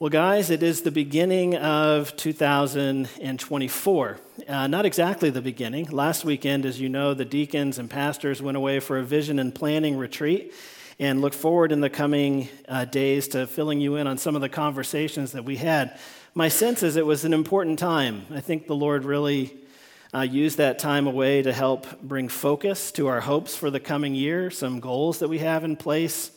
Well, guys, it is the beginning of 2024. Uh, not exactly the beginning. Last weekend, as you know, the deacons and pastors went away for a vision and planning retreat and look forward in the coming uh, days to filling you in on some of the conversations that we had. My sense is it was an important time. I think the Lord really uh, used that time away to help bring focus to our hopes for the coming year, some goals that we have in place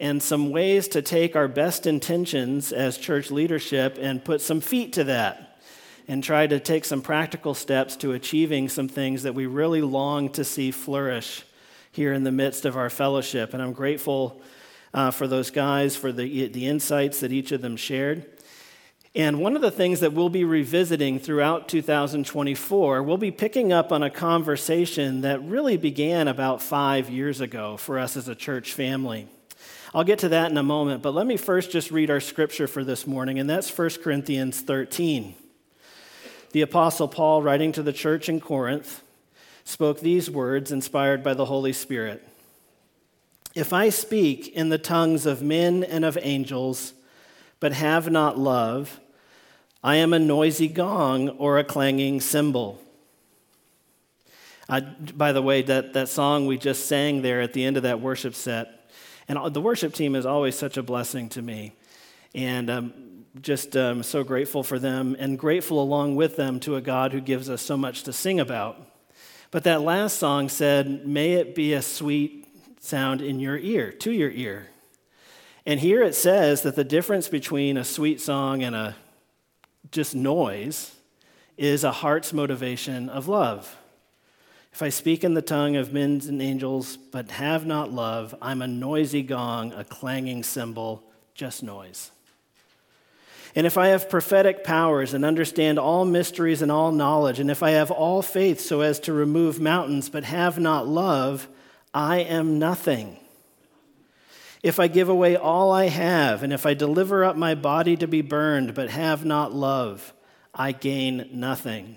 and some ways to take our best intentions as church leadership and put some feet to that and try to take some practical steps to achieving some things that we really long to see flourish here in the midst of our fellowship. And I'm grateful uh, for those guys, for the, the insights that each of them shared. And one of the things that we'll be revisiting throughout 2024, we'll be picking up on a conversation that really began about five years ago for us as a church family. I'll get to that in a moment, but let me first just read our scripture for this morning, and that's 1 Corinthians 13. The Apostle Paul, writing to the church in Corinth, spoke these words inspired by the Holy Spirit If I speak in the tongues of men and of angels, but have not love, I am a noisy gong or a clanging cymbal. Uh, by the way, that, that song we just sang there at the end of that worship set, and the worship team is always such a blessing to me. And I'm just um, so grateful for them and grateful along with them to a God who gives us so much to sing about. But that last song said, May it be a sweet sound in your ear, to your ear. And here it says that the difference between a sweet song and a just noise is a heart's motivation of love. If I speak in the tongue of men and angels, but have not love, I'm a noisy gong, a clanging cymbal, just noise. And if I have prophetic powers and understand all mysteries and all knowledge, and if I have all faith so as to remove mountains, but have not love, I am nothing. If I give away all I have, and if I deliver up my body to be burned, but have not love, I gain nothing.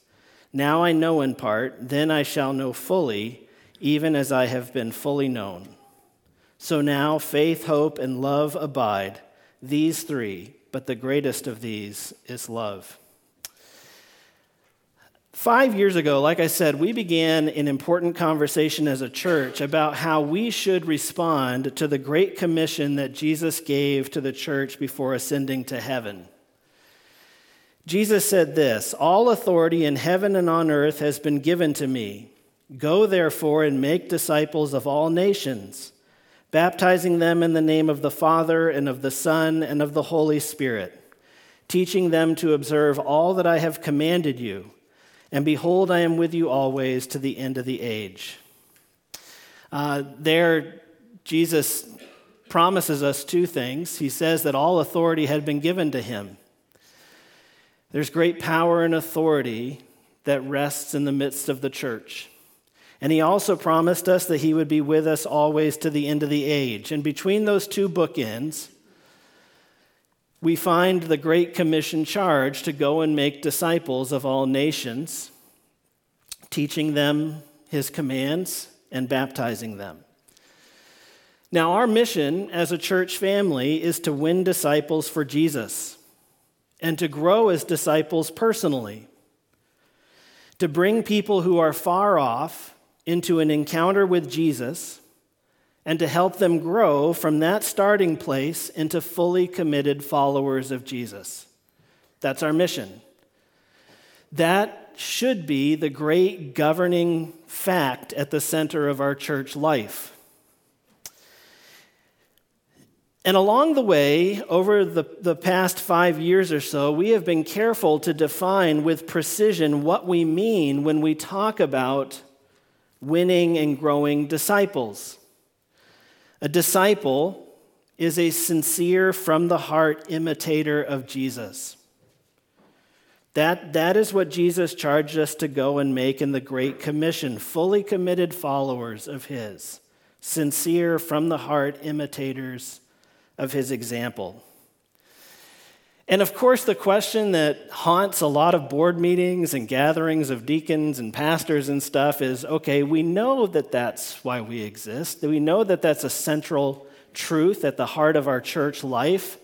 Now I know in part, then I shall know fully, even as I have been fully known. So now faith, hope, and love abide, these three, but the greatest of these is love. Five years ago, like I said, we began an important conversation as a church about how we should respond to the great commission that Jesus gave to the church before ascending to heaven. Jesus said this All authority in heaven and on earth has been given to me. Go therefore and make disciples of all nations, baptizing them in the name of the Father and of the Son and of the Holy Spirit, teaching them to observe all that I have commanded you. And behold, I am with you always to the end of the age. Uh, there, Jesus promises us two things. He says that all authority had been given to him. There's great power and authority that rests in the midst of the church. And he also promised us that he would be with us always to the end of the age. And between those two bookends, we find the Great Commission charge to go and make disciples of all nations, teaching them his commands and baptizing them. Now, our mission as a church family is to win disciples for Jesus and to grow as disciples personally, to bring people who are far off into an encounter with Jesus, and to help them grow from that starting place into fully committed followers of Jesus. That's our mission. That should be the great governing fact at the center of our church life. And along the way, over the, the past five years or so, we have been careful to define with precision what we mean when we talk about winning and growing disciples. A disciple is a sincere, from the heart imitator of Jesus. That, that is what Jesus charged us to go and make in the Great Commission fully committed followers of His, sincere, from the heart imitators of His example. And of course, the question that haunts a lot of board meetings and gatherings of deacons and pastors and stuff is okay, we know that that's why we exist. We know that that's a central truth at the heart of our church life.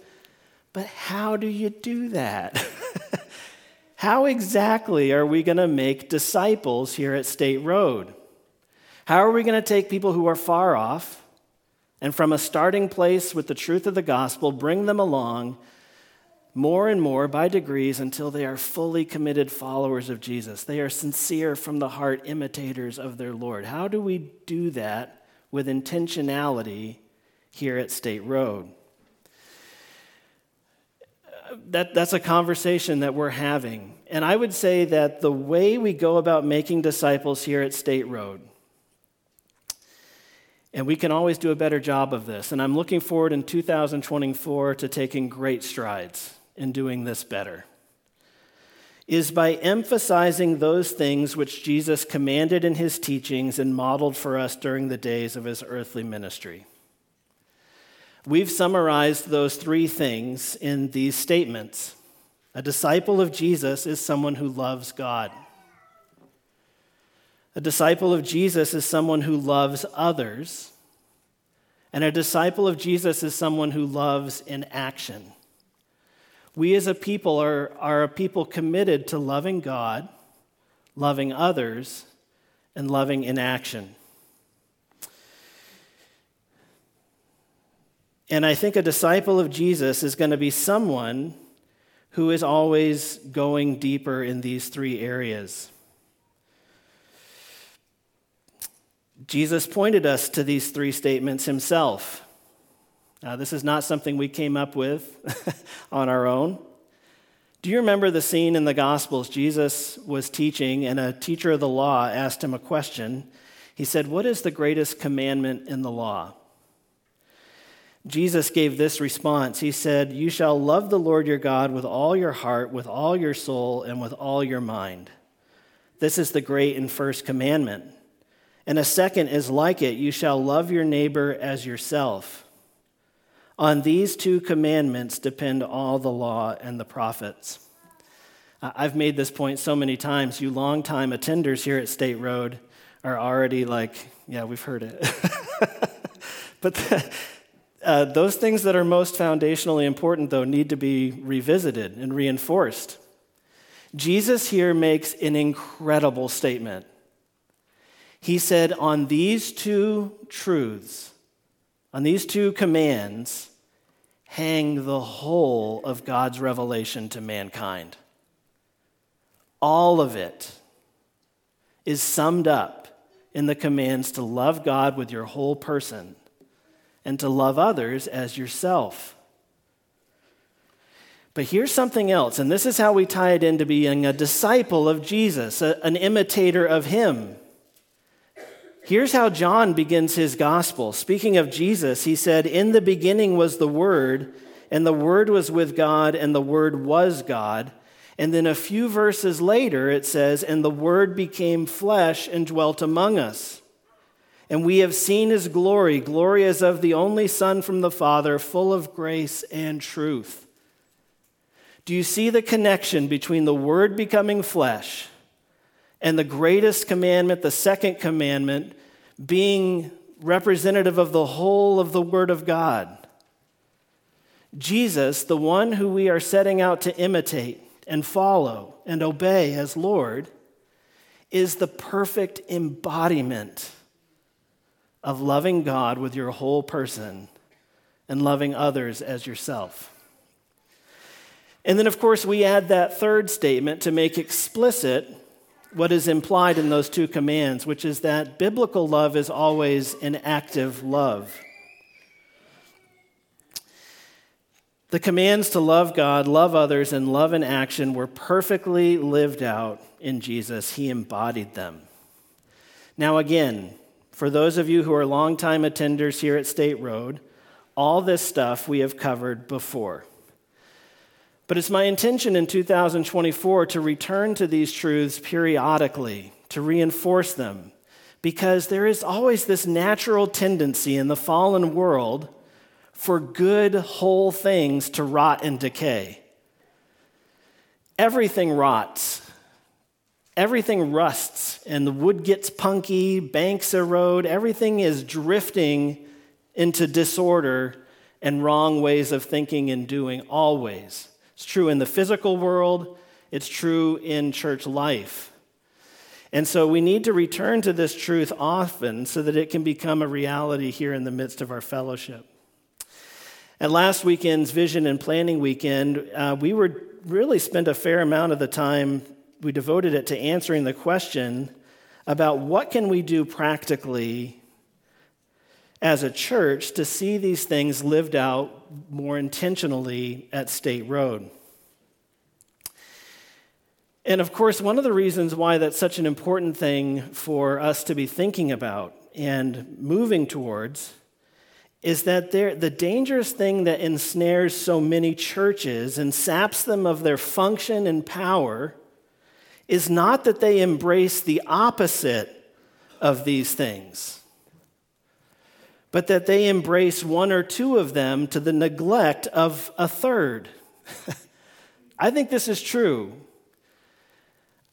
But how do you do that? how exactly are we going to make disciples here at State Road? How are we going to take people who are far off and from a starting place with the truth of the gospel, bring them along more and more by degrees until they are fully committed followers of Jesus. They are sincere from the heart imitators of their Lord. How do we do that with intentionality here at State Road? That, that's a conversation that we're having. And I would say that the way we go about making disciples here at State Road, and we can always do a better job of this. And I'm looking forward in 2024 to taking great strides in doing this better is by emphasizing those things which Jesus commanded in his teachings and modeled for us during the days of his earthly ministry. We've summarized those three things in these statements. A disciple of Jesus is someone who loves God. A disciple of Jesus is someone who loves others. And a disciple of Jesus is someone who loves in action. We as a people are, are a people committed to loving God, loving others, and loving in action. And I think a disciple of Jesus is going to be someone who is always going deeper in these three areas. Jesus pointed us to these three statements himself. Uh, this is not something we came up with on our own. Do you remember the scene in the Gospels? Jesus was teaching, and a teacher of the law asked him a question. He said, What is the greatest commandment in the law? Jesus gave this response. He said, You shall love the Lord your God with all your heart, with all your soul, and with all your mind. This is the great and first commandment. And a second is like it you shall love your neighbor as yourself. On these two commandments depend all the law and the prophets. I've made this point so many times. You longtime attenders here at State Road are already like, yeah, we've heard it. but the, uh, those things that are most foundationally important, though, need to be revisited and reinforced. Jesus here makes an incredible statement. He said, On these two truths, on these two commands hang the whole of God's revelation to mankind. All of it is summed up in the commands to love God with your whole person and to love others as yourself. But here's something else, and this is how we tie it into being a disciple of Jesus, a, an imitator of Him. Here's how John begins his gospel. Speaking of Jesus, he said, In the beginning was the Word, and the Word was with God, and the Word was God. And then a few verses later, it says, And the Word became flesh and dwelt among us. And we have seen his glory, glory as of the only Son from the Father, full of grace and truth. Do you see the connection between the Word becoming flesh and the greatest commandment, the second commandment, being representative of the whole of the Word of God. Jesus, the one who we are setting out to imitate and follow and obey as Lord, is the perfect embodiment of loving God with your whole person and loving others as yourself. And then, of course, we add that third statement to make explicit what is implied in those two commands, which is that biblical love is always an active love. The commands to love God, love others, and love in action were perfectly lived out in Jesus. He embodied them. Now, again, for those of you who are longtime attenders here at State Road, all this stuff we have covered before. But it's my intention in 2024 to return to these truths periodically, to reinforce them, because there is always this natural tendency in the fallen world for good, whole things to rot and decay. Everything rots. Everything rusts, and the wood gets punky, banks erode, everything is drifting into disorder and wrong ways of thinking and doing always. It's true in the physical world, it's true in church life. And so we need to return to this truth often so that it can become a reality here in the midst of our fellowship. At last weekend's vision and planning weekend, uh, we were really spent a fair amount of the time, we devoted it to answering the question about what can we do practically as a church to see these things lived out more intentionally at State Road. And of course, one of the reasons why that's such an important thing for us to be thinking about and moving towards is that the dangerous thing that ensnares so many churches and saps them of their function and power is not that they embrace the opposite of these things but that they embrace one or two of them to the neglect of a third. I think this is true.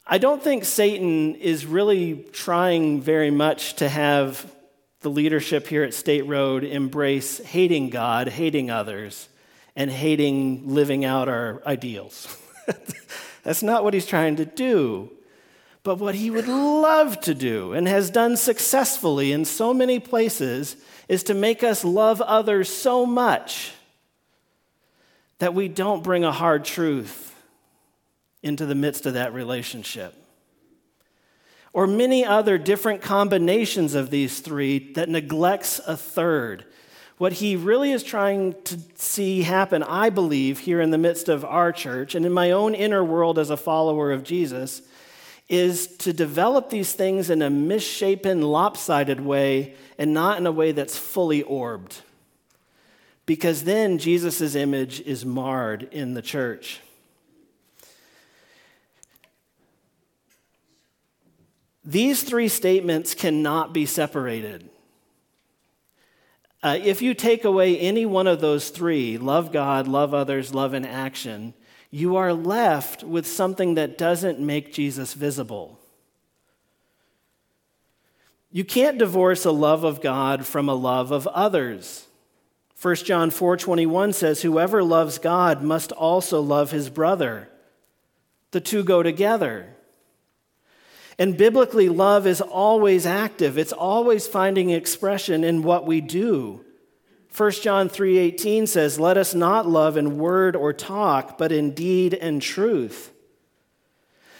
I don't think Satan is really trying very much to have the leadership here at State Road embrace hating God, hating others, and hating living out our ideals. That's not what he's trying to do. But what he would love to do and has done successfully in so many places is to make us love others so much that we don't bring a hard truth into the midst of that relationship. Or many other different combinations of these three that neglects a third. What he really is trying to see happen, I believe, here in the midst of our church and in my own inner world as a follower of Jesus, is to develop these things in a misshapen, lopsided way and not in a way that's fully orbed. Because then Jesus' image is marred in the church. These three statements cannot be separated. Uh, if you take away any one of those three love God, love others, love in action you are left with something that doesn't make Jesus visible. You can't divorce a love of God from a love of others. 1 John 4:21 says whoever loves God must also love his brother. The two go together. And biblically love is always active. It's always finding expression in what we do. 1 John 3:18 says, "Let us not love in word or talk, but in deed and truth."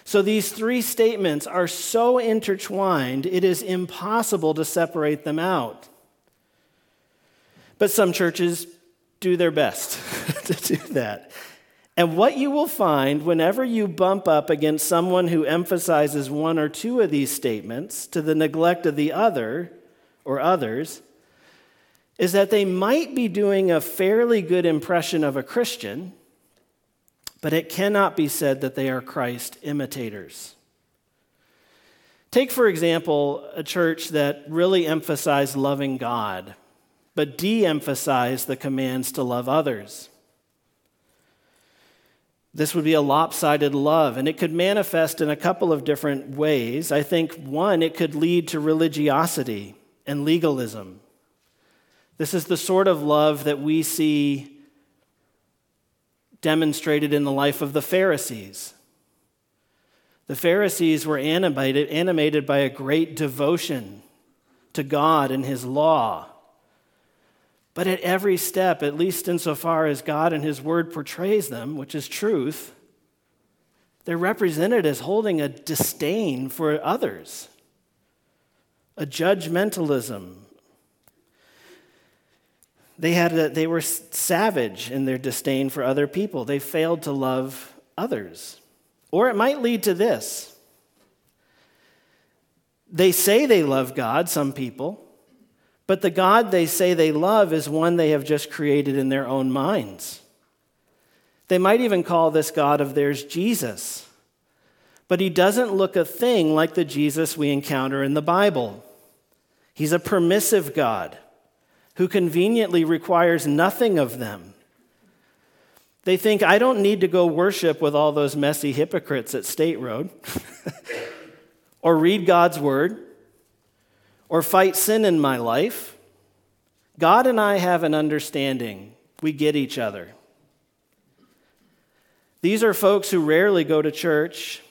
So these three statements are so intertwined, it is impossible to separate them out. But some churches do their best to do that. And what you will find whenever you bump up against someone who emphasizes one or two of these statements to the neglect of the other or others is that they might be doing a fairly good impression of a Christian, but it cannot be said that they are Christ imitators. Take, for example, a church that really emphasized loving God, but de emphasized the commands to love others. This would be a lopsided love, and it could manifest in a couple of different ways. I think one, it could lead to religiosity and legalism. This is the sort of love that we see demonstrated in the life of the Pharisees. The Pharisees were animated, animated by a great devotion to God and His law. But at every step, at least insofar as God and His Word portrays them, which is truth, they're represented as holding a disdain for others, a judgmentalism. They, had a, they were savage in their disdain for other people. They failed to love others. Or it might lead to this. They say they love God, some people, but the God they say they love is one they have just created in their own minds. They might even call this God of theirs Jesus. But he doesn't look a thing like the Jesus we encounter in the Bible. He's a permissive God who conveniently requires nothing of them. They think, I don't need to go worship with all those messy hypocrites at State Road, or read God's word, or fight sin in my life. God and I have an understanding. We get each other. These are folks who rarely go to church,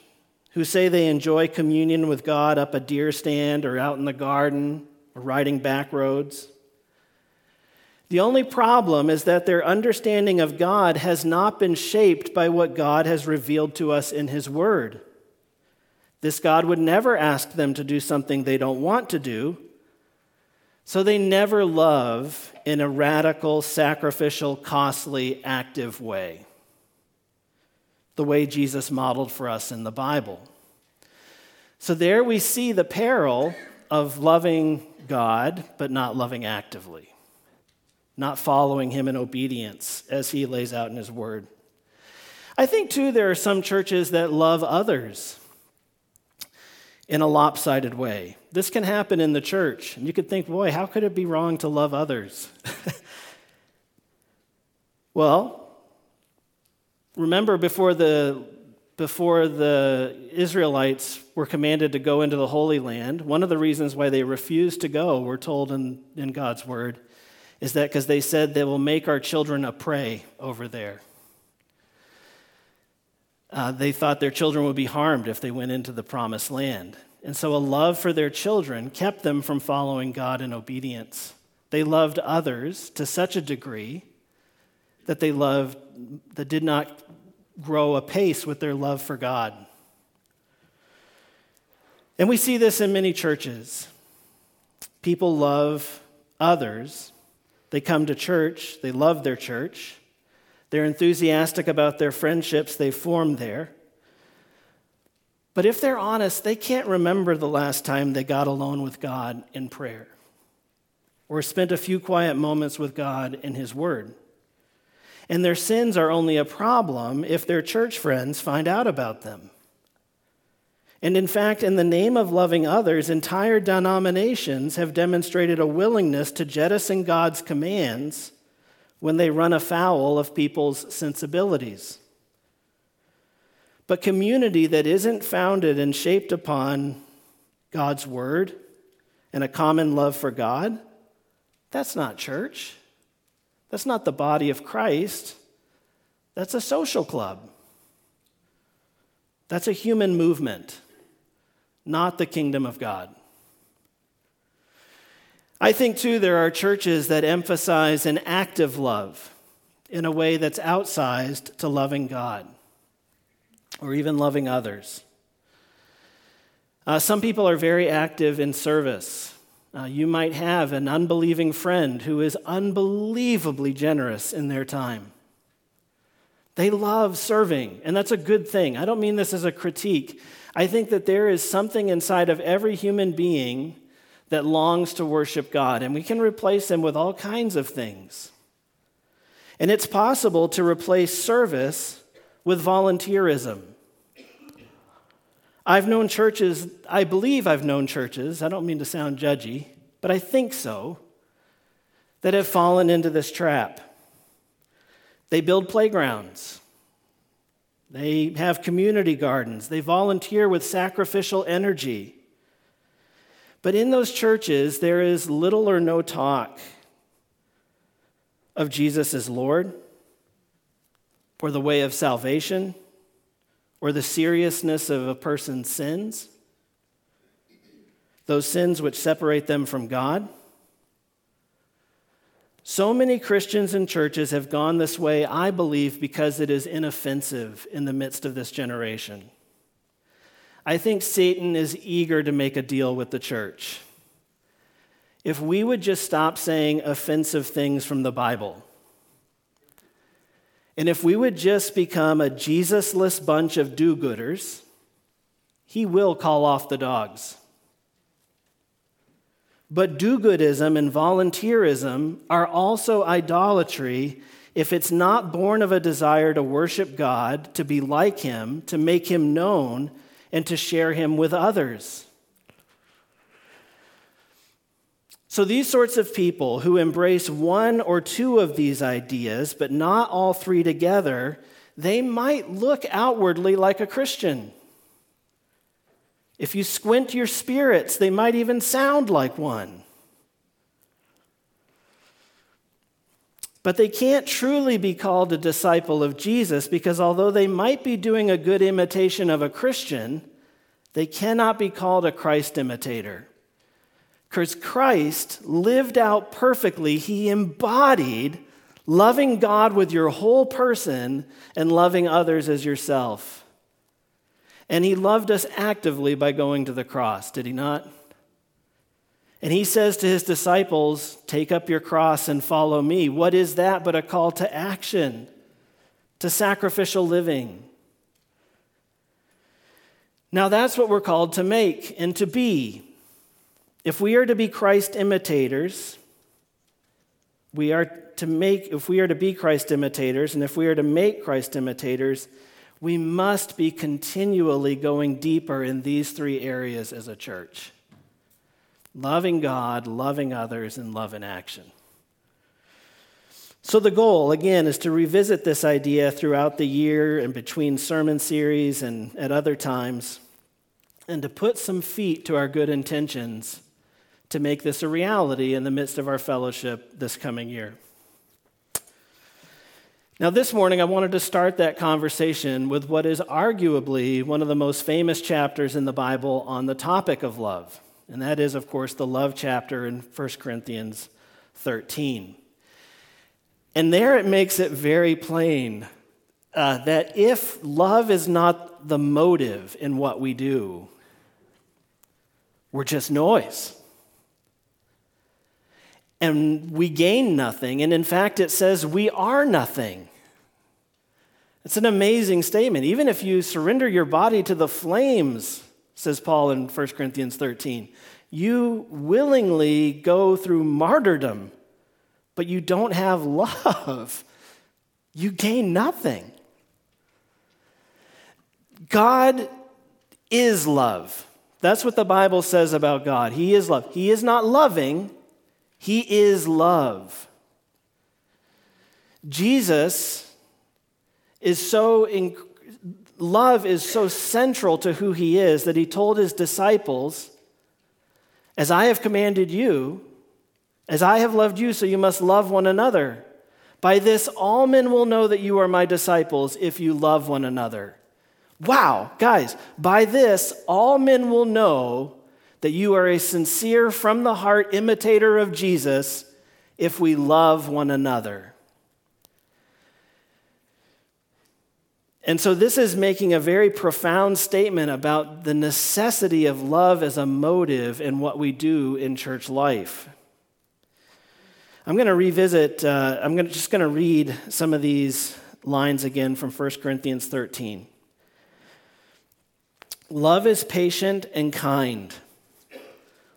who say they enjoy communion with God up a deer stand or out in the garden or riding back roads. The only problem is that their understanding of God has not been shaped by what God has revealed to us in His Word. This God would never ask them to do something they don't want to do, so they never love in a radical, sacrificial, costly, active way the way Jesus modeled for us in the Bible. So there we see the peril of loving God, but not loving actively, not following Him in obedience as He lays out in His Word. I think, too, there are some churches that love others in a lopsided way. This can happen in the church. And you could think, boy, how could it be wrong to love others? well, Remember, before the, before the Israelites were commanded to go into the Holy Land, one of the reasons why they refused to go, we're told in, in God's word, is that because they said they will make our children a prey over there. Uh, they thought their children would be harmed if they went into the promised land. And so a love for their children kept them from following God in obedience. They loved others to such a degree that they loved that did not grow apace with their love for God. And we see this in many churches. People love others. They come to church, they love their church. They're enthusiastic about their friendships they form there. But if they're honest, they can't remember the last time they got alone with God in prayer or spent a few quiet moments with God in His Word. And their sins are only a problem if their church friends find out about them. And in fact, in the name of loving others, entire denominations have demonstrated a willingness to jettison God's commands when they run afoul of people's sensibilities. But community that isn't founded and shaped upon God's word and a common love for God, that's not church. That's not the body of Christ, that's a social club. That's a human movement, not the kingdom of God. I think, too, there are churches that emphasize an active love in a way that's outsized to loving God or even loving others. Uh, some people are very active in service. Uh, you might have an unbelieving friend who is unbelievably generous in their time. They love serving, and that's a good thing. I don't mean this as a critique. I think that there is something inside of every human being that longs to worship God, and we can replace them with all kinds of things. And it's possible to replace service with volunteerism. I've known churches, I believe I've known churches, I don't mean to sound judgy, but I think so, that have fallen into this trap. They build playgrounds. They have community gardens. They volunteer with sacrificial energy. But in those churches, there is little or no talk of Jesus as Lord, or the way of salvation, or the seriousness of a person's sins, those sins which separate them from God. So many Christians and churches have gone this way, I believe, because it is inoffensive in the midst of this generation. I think Satan is eager to make a deal with the church. If we would just stop saying offensive things from the Bible, and if we would just become a Jesusless bunch of do gooders, he will call off the dogs. But do goodism and volunteerism are also idolatry if it's not born of a desire to worship God, to be like Him, to make Him known, and to share Him with others. So, these sorts of people who embrace one or two of these ideas, but not all three together, they might look outwardly like a Christian. If you squint your spirits, they might even sound like one. But they can't truly be called a disciple of Jesus because although they might be doing a good imitation of a Christian, they cannot be called a Christ imitator. Because Christ lived out perfectly, he embodied loving God with your whole person and loving others as yourself. And he loved us actively by going to the cross, did he not? And he says to his disciples, Take up your cross and follow me. What is that but a call to action, to sacrificial living? Now, that's what we're called to make and to be. If we are to be Christ imitators, we are to make, if we are to be Christ imitators, and if we are to make Christ imitators, we must be continually going deeper in these three areas as a church loving God, loving others, and love in action. So, the goal, again, is to revisit this idea throughout the year and between sermon series and at other times, and to put some feet to our good intentions to make this a reality in the midst of our fellowship this coming year. Now, this morning, I wanted to start that conversation with what is arguably one of the most famous chapters in the Bible on the topic of love. And that is, of course, the love chapter in 1 Corinthians 13. And there it makes it very plain uh, that if love is not the motive in what we do, we're just noise and we gain nothing. And in fact, it says we are nothing. It's an amazing statement. Even if you surrender your body to the flames, says Paul in 1 Corinthians 13, you willingly go through martyrdom, but you don't have love. You gain nothing. God is love. That's what the Bible says about God. He is love. He is not loving, he is love. Jesus is so, in, love is so central to who he is that he told his disciples, As I have commanded you, as I have loved you, so you must love one another. By this, all men will know that you are my disciples if you love one another. Wow, guys, by this, all men will know that you are a sincere, from the heart imitator of Jesus if we love one another. And so, this is making a very profound statement about the necessity of love as a motive in what we do in church life. I'm going to revisit, uh, I'm gonna, just going to read some of these lines again from 1 Corinthians 13. Love is patient and kind.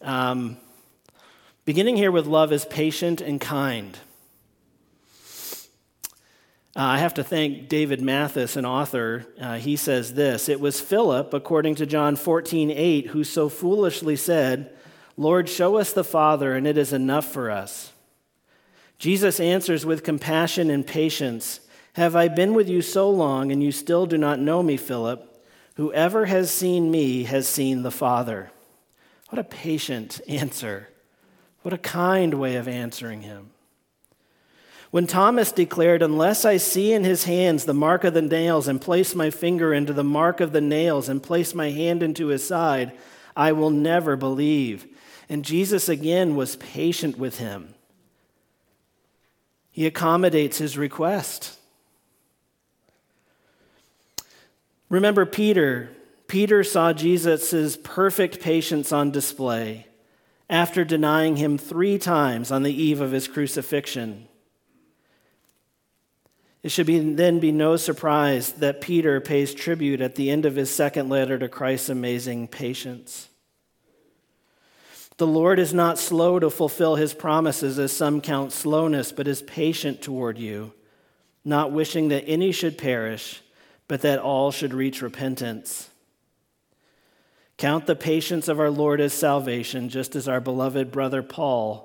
Um, beginning here with love is patient and kind. Uh, I have to thank David Mathis, an author. Uh, he says this It was Philip, according to John 14, 8, who so foolishly said, Lord, show us the Father, and it is enough for us. Jesus answers with compassion and patience Have I been with you so long, and you still do not know me, Philip? Whoever has seen me has seen the Father. What a patient answer. What a kind way of answering him. When Thomas declared, Unless I see in his hands the mark of the nails, and place my finger into the mark of the nails, and place my hand into his side, I will never believe. And Jesus again was patient with him. He accommodates his request. Remember Peter. Peter saw Jesus' perfect patience on display after denying him three times on the eve of his crucifixion. It should be, then be no surprise that Peter pays tribute at the end of his second letter to Christ's amazing patience. The Lord is not slow to fulfill his promises, as some count slowness, but is patient toward you, not wishing that any should perish but that all should reach repentance. Count the patience of our Lord as salvation, just as our beloved brother Paul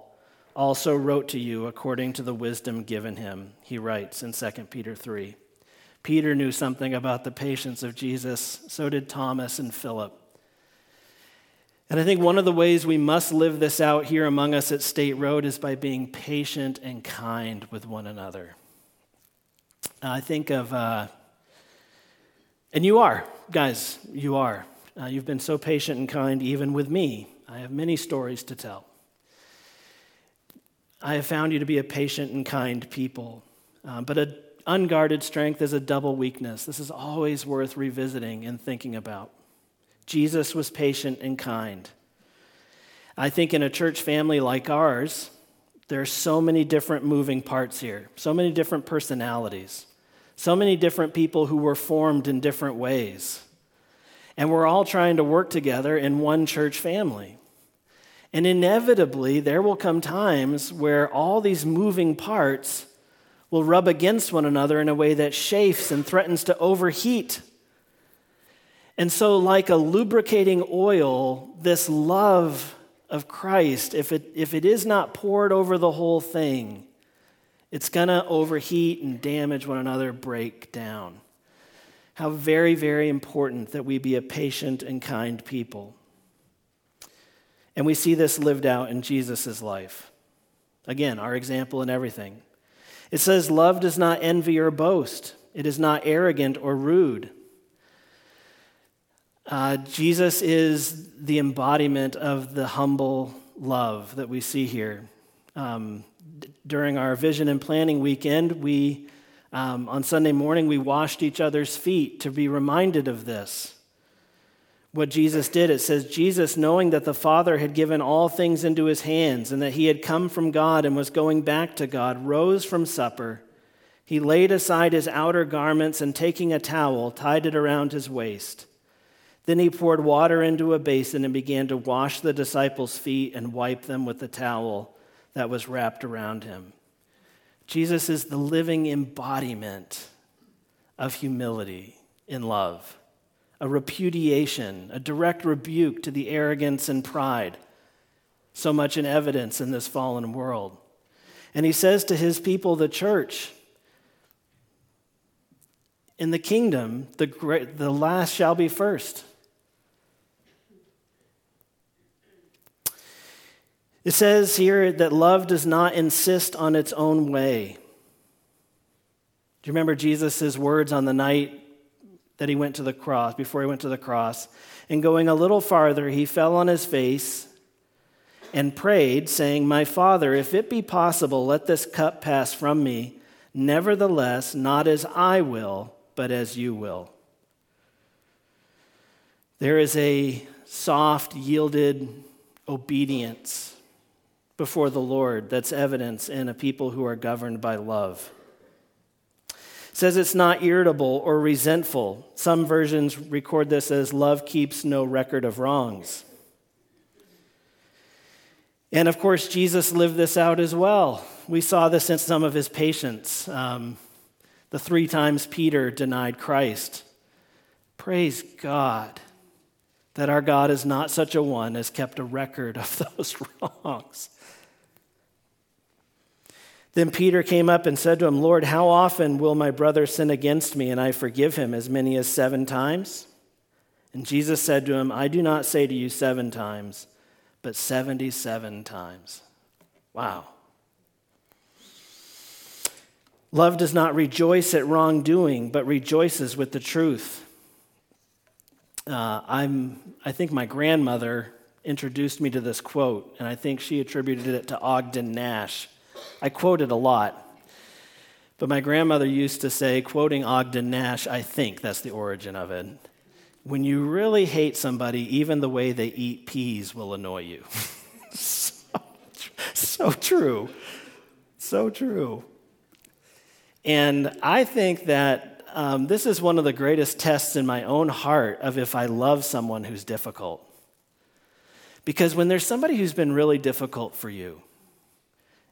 also wrote to you according to the wisdom given him. He writes in 2 Peter 3. Peter knew something about the patience of Jesus, so did Thomas and Philip. And I think one of the ways we must live this out here among us at State Road is by being patient and kind with one another. I think of uh, and you are, guys, you are. Uh, you've been so patient and kind even with me. I have many stories to tell. I have found you to be a patient and kind people. Uh, but an unguarded strength is a double weakness. This is always worth revisiting and thinking about. Jesus was patient and kind. I think in a church family like ours, there are so many different moving parts here, so many different personalities. So many different people who were formed in different ways. And we're all trying to work together in one church family. And inevitably, there will come times where all these moving parts will rub against one another in a way that chafes and threatens to overheat. And so, like a lubricating oil, this love of Christ, if it, if it is not poured over the whole thing, it's going to overheat and damage one another, break down. How very, very important that we be a patient and kind people. And we see this lived out in Jesus' life. Again, our example in everything. It says, Love does not envy or boast, it is not arrogant or rude. Uh, Jesus is the embodiment of the humble love that we see here. Um, during our vision and planning weekend, we, um, on Sunday morning, we washed each other's feet to be reminded of this. What Jesus did, it says, Jesus, knowing that the Father had given all things into his hands and that he had come from God and was going back to God, rose from supper. He laid aside his outer garments and taking a towel, tied it around his waist. Then he poured water into a basin and began to wash the disciples' feet and wipe them with the towel that was wrapped around him. Jesus is the living embodiment of humility in love, a repudiation, a direct rebuke to the arrogance and pride, so much in evidence in this fallen world. And he says to his people, the church, in the kingdom, the, great, the last shall be first. It says here that love does not insist on its own way. Do you remember Jesus' words on the night that he went to the cross, before he went to the cross? And going a little farther, he fell on his face and prayed, saying, My Father, if it be possible, let this cup pass from me. Nevertheless, not as I will, but as you will. There is a soft, yielded obedience before the Lord that's evidence in a people who are governed by love. It says it's not irritable or resentful. Some versions record this as love keeps no record of wrongs. And of course, Jesus lived this out as well. We saw this in some of his patience. Um, the three times Peter denied Christ. Praise God that our God is not such a one as kept a record of those wrongs. Then Peter came up and said to him, Lord, how often will my brother sin against me and I forgive him? As many as seven times? And Jesus said to him, I do not say to you seven times, but 77 times. Wow. Love does not rejoice at wrongdoing, but rejoices with the truth. Uh, I'm, I think my grandmother introduced me to this quote, and I think she attributed it to Ogden Nash. I quote it a lot. But my grandmother used to say, quoting Ogden Nash, I think that's the origin of it. When you really hate somebody, even the way they eat peas will annoy you. so, so true. So true. And I think that um, this is one of the greatest tests in my own heart of if I love someone who's difficult. Because when there's somebody who's been really difficult for you,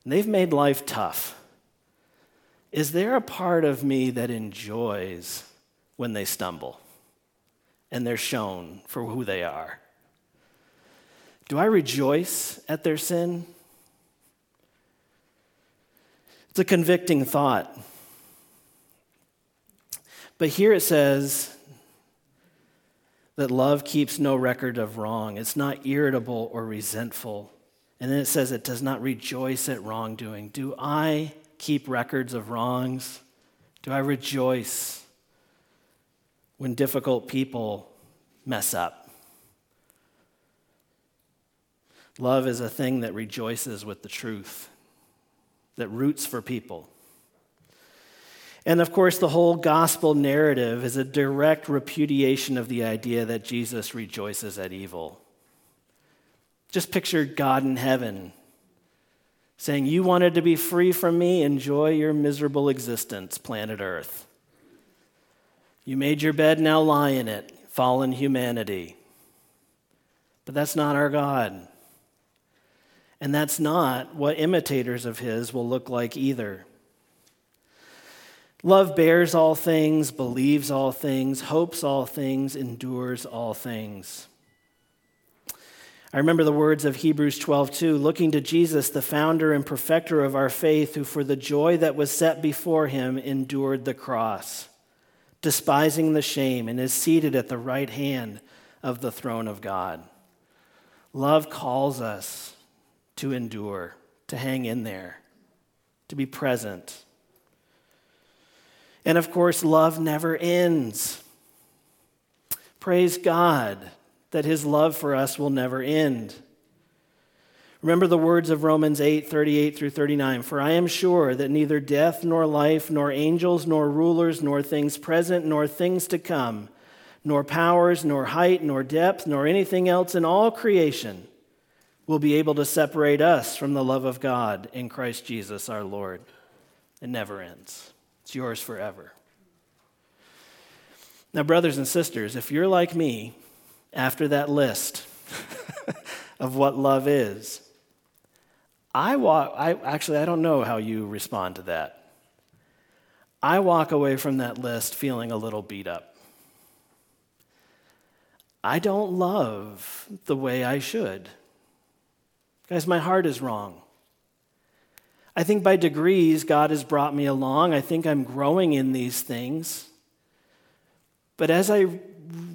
and they've made life tough, is there a part of me that enjoys when they stumble and they're shown for who they are? Do I rejoice at their sin? It's a convicting thought. But here it says that love keeps no record of wrong. It's not irritable or resentful. And then it says it does not rejoice at wrongdoing. Do I keep records of wrongs? Do I rejoice when difficult people mess up? Love is a thing that rejoices with the truth, that roots for people. And of course, the whole gospel narrative is a direct repudiation of the idea that Jesus rejoices at evil. Just picture God in heaven saying, You wanted to be free from me? Enjoy your miserable existence, planet Earth. You made your bed, now lie in it, fallen humanity. But that's not our God. And that's not what imitators of His will look like either. Love bears all things, believes all things, hopes all things, endures all things. I remember the words of Hebrews 12:2, looking to Jesus, the founder and perfecter of our faith, who for the joy that was set before him endured the cross, despising the shame, and is seated at the right hand of the throne of God. Love calls us to endure, to hang in there, to be present and of course, love never ends. Praise God that his love for us will never end. Remember the words of Romans 8 38 through 39. For I am sure that neither death, nor life, nor angels, nor rulers, nor things present, nor things to come, nor powers, nor height, nor depth, nor anything else in all creation will be able to separate us from the love of God in Christ Jesus our Lord. It never ends. It's yours forever. Now, brothers and sisters, if you're like me, after that list of what love is, I walk, I actually, I don't know how you respond to that. I walk away from that list feeling a little beat up. I don't love the way I should. Guys, my heart is wrong. I think by degrees, God has brought me along. I think I'm growing in these things. But as I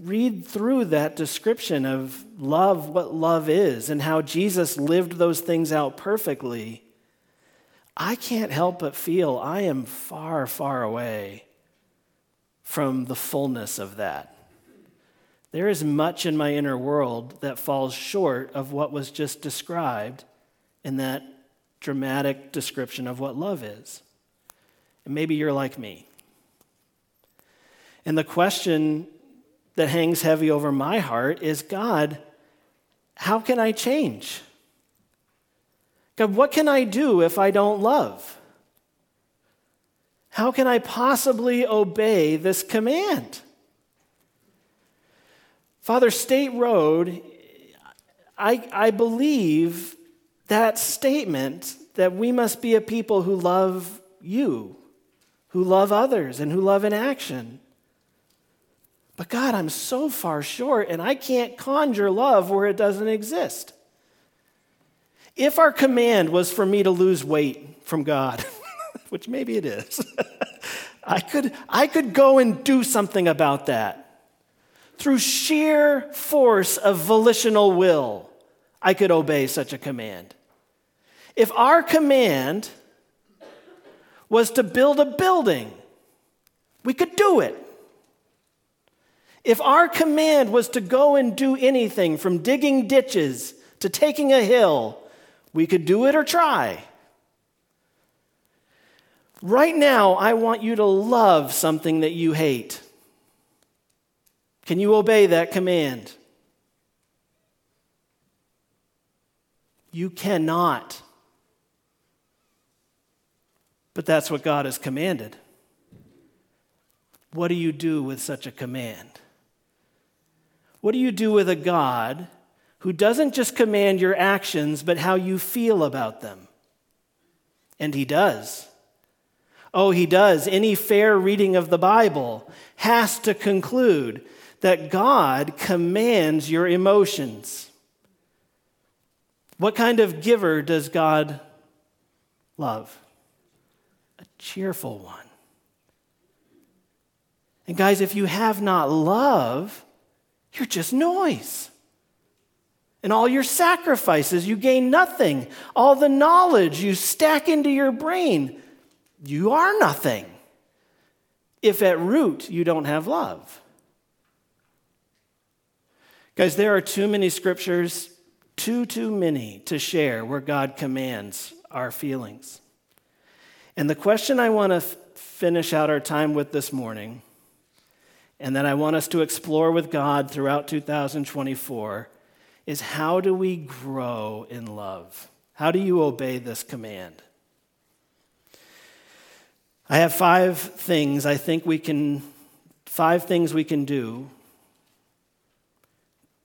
read through that description of love, what love is, and how Jesus lived those things out perfectly, I can't help but feel I am far, far away from the fullness of that. There is much in my inner world that falls short of what was just described in that dramatic description of what love is. And maybe you're like me. And the question that hangs heavy over my heart is God, how can I change? God, what can I do if I don't love? How can I possibly obey this command? Father, State Road, I, I believe that statement that we must be a people who love you, who love others, and who love in action. But God, I'm so far short, and I can't conjure love where it doesn't exist. If our command was for me to lose weight from God, which maybe it is, I could, I could go and do something about that. Through sheer force of volitional will, I could obey such a command. If our command was to build a building, we could do it. If our command was to go and do anything from digging ditches to taking a hill, we could do it or try. Right now, I want you to love something that you hate. Can you obey that command? You cannot. But that's what God has commanded. What do you do with such a command? What do you do with a God who doesn't just command your actions, but how you feel about them? And He does. Oh, He does. Any fair reading of the Bible has to conclude that God commands your emotions. What kind of giver does God love? A cheerful one. And guys, if you have not love, you're just noise. And all your sacrifices, you gain nothing. All the knowledge you stack into your brain, you are nothing. If at root you don't have love. Guys, there are too many scriptures, too, too many to share where God commands our feelings. And the question I want to f- finish out our time with this morning and that I want us to explore with God throughout 2024 is how do we grow in love? How do you obey this command? I have five things I think we can, five things we can do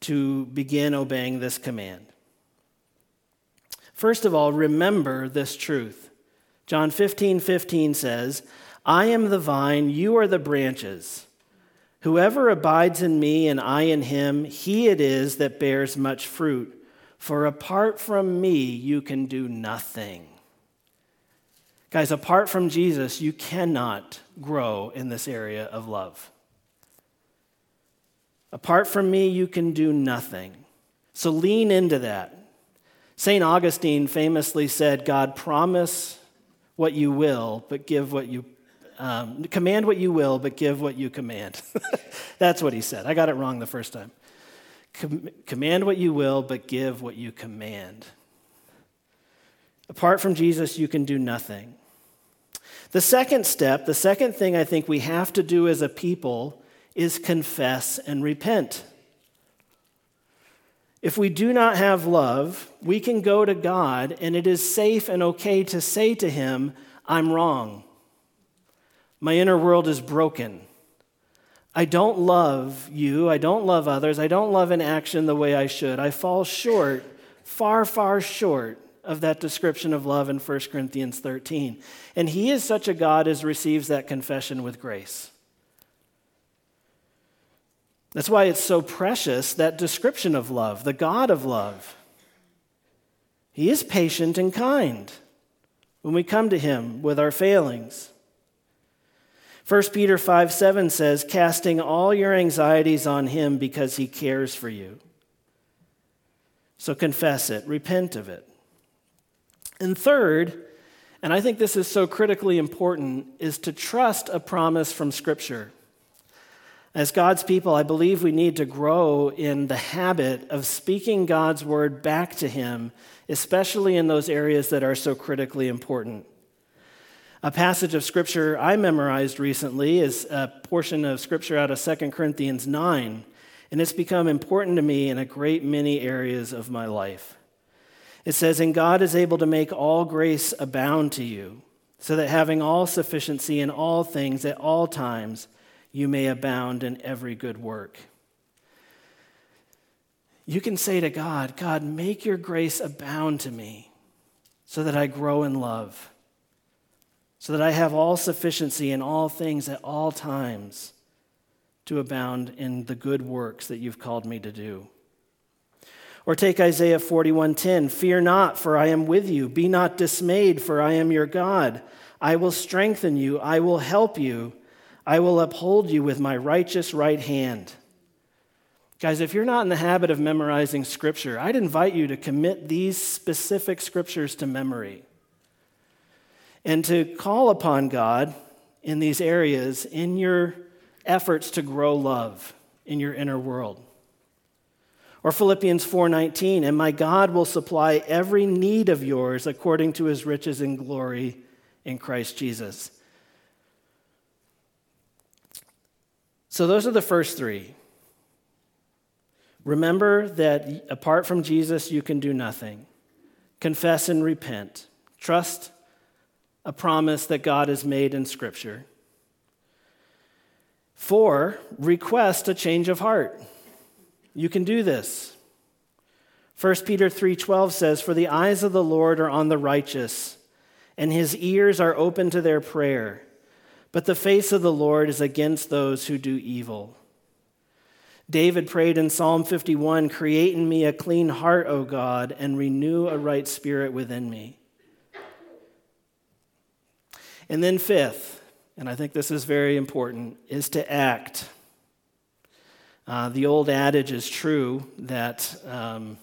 to begin obeying this command. First of all, remember this truth. John 15, 15 says, I am the vine, you are the branches. Whoever abides in me and I in him, he it is that bears much fruit. For apart from me, you can do nothing. Guys, apart from Jesus, you cannot grow in this area of love. Apart from me, you can do nothing. So lean into that. St. Augustine famously said, God, promise what you will, but give what you um, command what you will, but give what you command. That's what he said. I got it wrong the first time. Com- command what you will, but give what you command. Apart from Jesus, you can do nothing. The second step, the second thing I think we have to do as a people is confess and repent. If we do not have love, we can go to God and it is safe and okay to say to Him, I'm wrong. My inner world is broken. I don't love you. I don't love others. I don't love in action the way I should. I fall short, far, far short of that description of love in 1 Corinthians 13. And He is such a God as receives that confession with grace. That's why it's so precious, that description of love, the God of love. He is patient and kind when we come to Him with our failings. 1 Peter 5 7 says, casting all your anxieties on him because he cares for you. So confess it, repent of it. And third, and I think this is so critically important, is to trust a promise from Scripture. As God's people, I believe we need to grow in the habit of speaking God's word back to Him, especially in those areas that are so critically important. A passage of scripture I memorized recently is a portion of scripture out of 2 Corinthians 9, and it's become important to me in a great many areas of my life. It says, And God is able to make all grace abound to you, so that having all sufficiency in all things at all times, you may abound in every good work. You can say to God, God, make your grace abound to me so that I grow in love so that I have all sufficiency in all things at all times to abound in the good works that you've called me to do. Or take Isaiah 41:10, "Fear not, for I am with you; be not dismayed, for I am your God. I will strengthen you. I will help you. I will uphold you with my righteous right hand. Guys, if you're not in the habit of memorizing scripture, I'd invite you to commit these specific scriptures to memory and to call upon God in these areas in your efforts to grow love in your inner world. Or Philippians 4:19, and my God will supply every need of yours according to his riches and glory in Christ Jesus. So those are the first 3. Remember that apart from Jesus, you can do nothing. Confess and repent. Trust a promise that God has made in Scripture. Four, request a change of heart. You can do this. 1 Peter 3:12 says, "For the eyes of the Lord are on the righteous, and his ears are open to their prayer, but the face of the Lord is against those who do evil." David prayed in Psalm 51 Create in me a clean heart, O God, and renew a right spirit within me. And then, fifth, and I think this is very important, is to act. Uh, the old adage is true that um,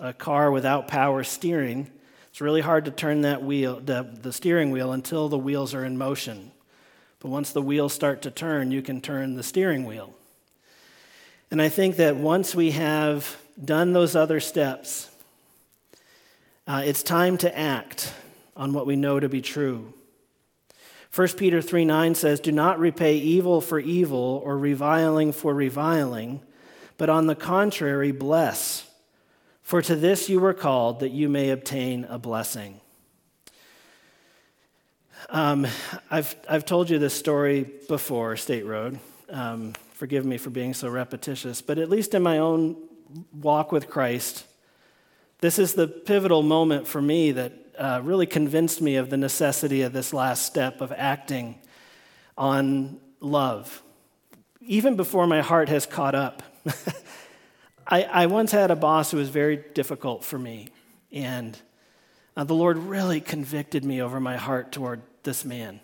a car without power steering, it's really hard to turn that wheel, the, the steering wheel, until the wheels are in motion. But once the wheels start to turn, you can turn the steering wheel. And I think that once we have done those other steps, uh, it's time to act on what we know to be true. 1 Peter 3 9 says, Do not repay evil for evil or reviling for reviling, but on the contrary, bless. For to this you were called, that you may obtain a blessing. Um, I've, I've told you this story before, State Road. Um, Forgive me for being so repetitious, but at least in my own walk with Christ, this is the pivotal moment for me that uh, really convinced me of the necessity of this last step of acting on love, even before my heart has caught up. I, I, once had a boss who was very difficult for me, and uh, the Lord really convicted me over my heart toward this man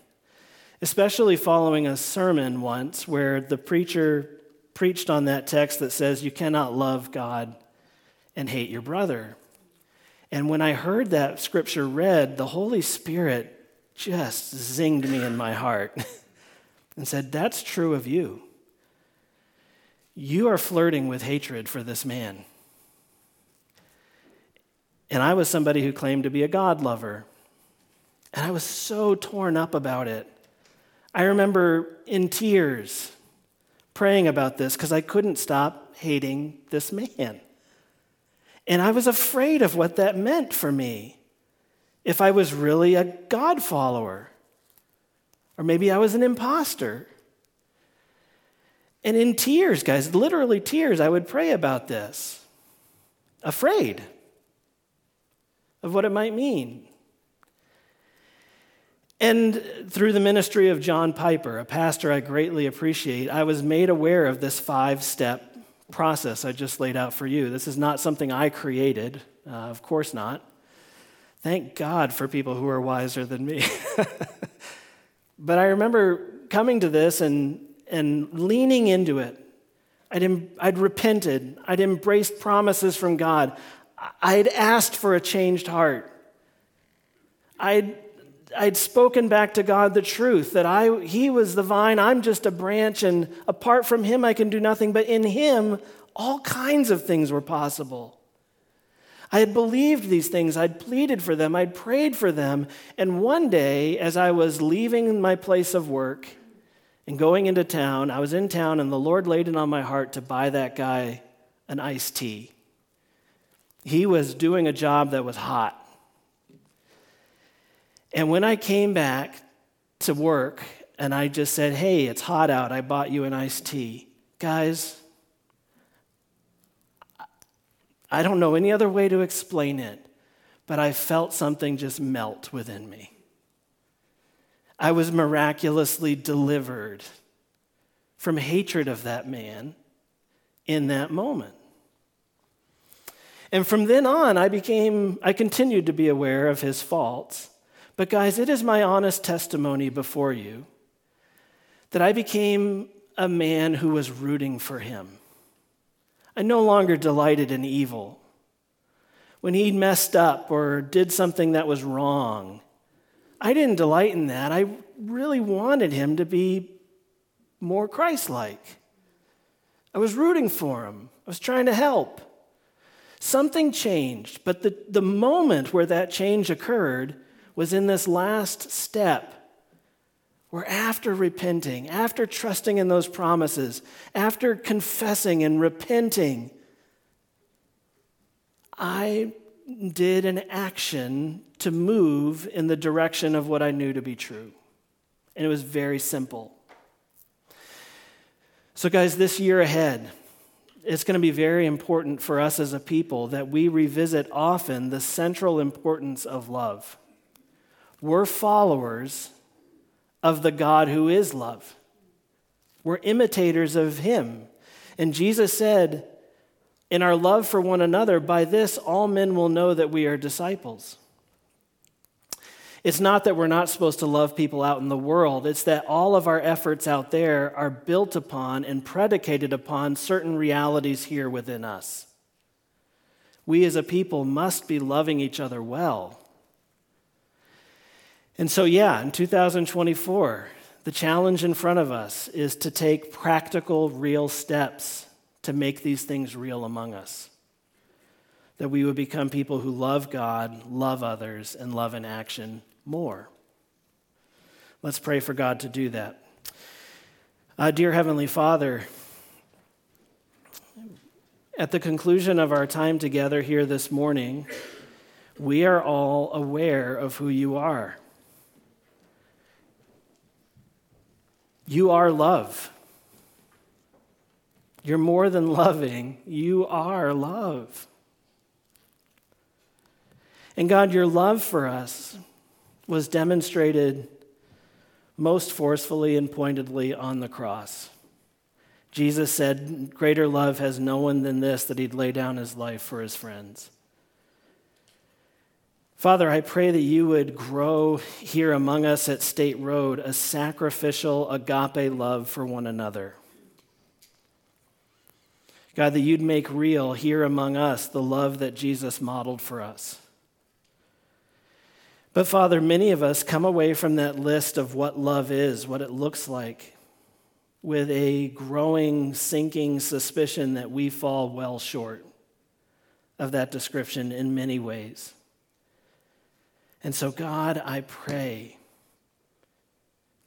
especially following a sermon once where the preacher preached on that text that says, You cannot love God and hate your brother. And when I heard that scripture read, the Holy Spirit just zinged me in my heart and said, That's true of you. You are flirting with hatred for this man. And I was somebody who claimed to be a God lover. And I was so torn up about it. I remember in tears praying about this because I couldn't stop hating this man. And I was afraid of what that meant for me if I was really a God follower, or maybe I was an impostor. And in tears, guys, literally tears, I would pray about this, afraid of what it might mean. And through the ministry of John Piper, a pastor I greatly appreciate, I was made aware of this five step process I just laid out for you. This is not something I created, uh, of course not. Thank God for people who are wiser than me. but I remember coming to this and, and leaning into it. I'd, em- I'd repented, I'd embraced promises from God, I'd asked for a changed heart. I'd I'd spoken back to God the truth that I, He was the vine, I'm just a branch, and apart from Him, I can do nothing. But in Him, all kinds of things were possible. I had believed these things, I'd pleaded for them, I'd prayed for them. And one day, as I was leaving my place of work and going into town, I was in town, and the Lord laid it on my heart to buy that guy an iced tea. He was doing a job that was hot. And when I came back to work and I just said, hey, it's hot out, I bought you an iced tea. Guys, I don't know any other way to explain it, but I felt something just melt within me. I was miraculously delivered from hatred of that man in that moment. And from then on, I became, I continued to be aware of his faults But, guys, it is my honest testimony before you that I became a man who was rooting for him. I no longer delighted in evil. When he messed up or did something that was wrong, I didn't delight in that. I really wanted him to be more Christ like. I was rooting for him, I was trying to help. Something changed, but the, the moment where that change occurred was in this last step where, after repenting, after trusting in those promises, after confessing and repenting, I did an action to move in the direction of what I knew to be true. And it was very simple. So, guys, this year ahead, it's going to be very important for us as a people that we revisit often the central importance of love. We're followers of the God who is love, we're imitators of Him. And Jesus said, in our love for one another, by this all men will know that we are disciples. It's not that we're not supposed to love people out in the world, it's that all of our efforts out there are built upon and predicated upon certain realities here within us. We as a people must be loving each other well. And so, yeah, in 2024, the challenge in front of us is to take practical, real steps to make these things real among us. That we would become people who love God, love others, and love in action more. Let's pray for God to do that. Uh, dear Heavenly Father, at the conclusion of our time together here this morning, we are all aware of who you are. You are love. You're more than loving, you are love. And God, your love for us was demonstrated most forcefully and pointedly on the cross. Jesus said, Greater love has no one than this, that he'd lay down his life for his friends. Father, I pray that you would grow here among us at State Road a sacrificial agape love for one another. God, that you'd make real here among us the love that Jesus modeled for us. But Father, many of us come away from that list of what love is, what it looks like, with a growing, sinking suspicion that we fall well short of that description in many ways. And so, God, I pray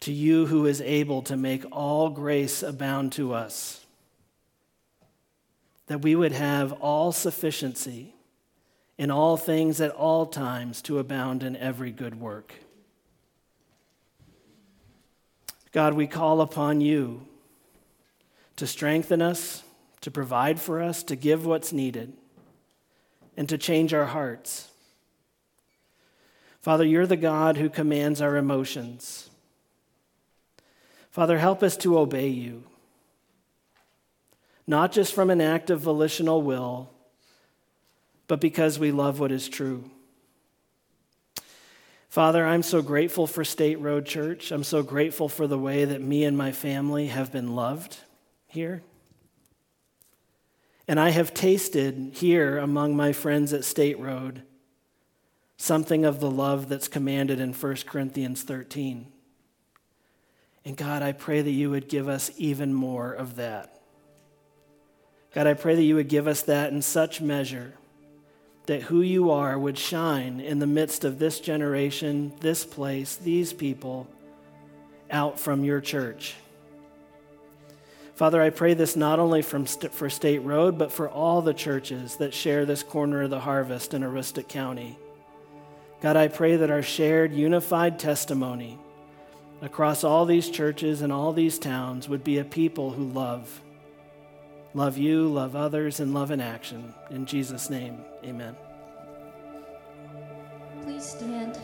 to you who is able to make all grace abound to us, that we would have all sufficiency in all things at all times to abound in every good work. God, we call upon you to strengthen us, to provide for us, to give what's needed, and to change our hearts. Father, you're the God who commands our emotions. Father, help us to obey you, not just from an act of volitional will but because we love what is true. Father, I'm so grateful for State Road Church. I'm so grateful for the way that me and my family have been loved here. And I have tasted here among my friends at State Road something of the love that's commanded in 1 Corinthians 13. And God, I pray that you would give us even more of that. God, I pray that you would give us that in such measure that who you are would shine in the midst of this generation, this place, these people out from your church. Father, I pray this not only from st- for State Road, but for all the churches that share this corner of the harvest in Aroostook County. God, I pray that our shared, unified testimony across all these churches and all these towns would be a people who love. Love you, love others, and love in action. In Jesus' name, amen. Please stand.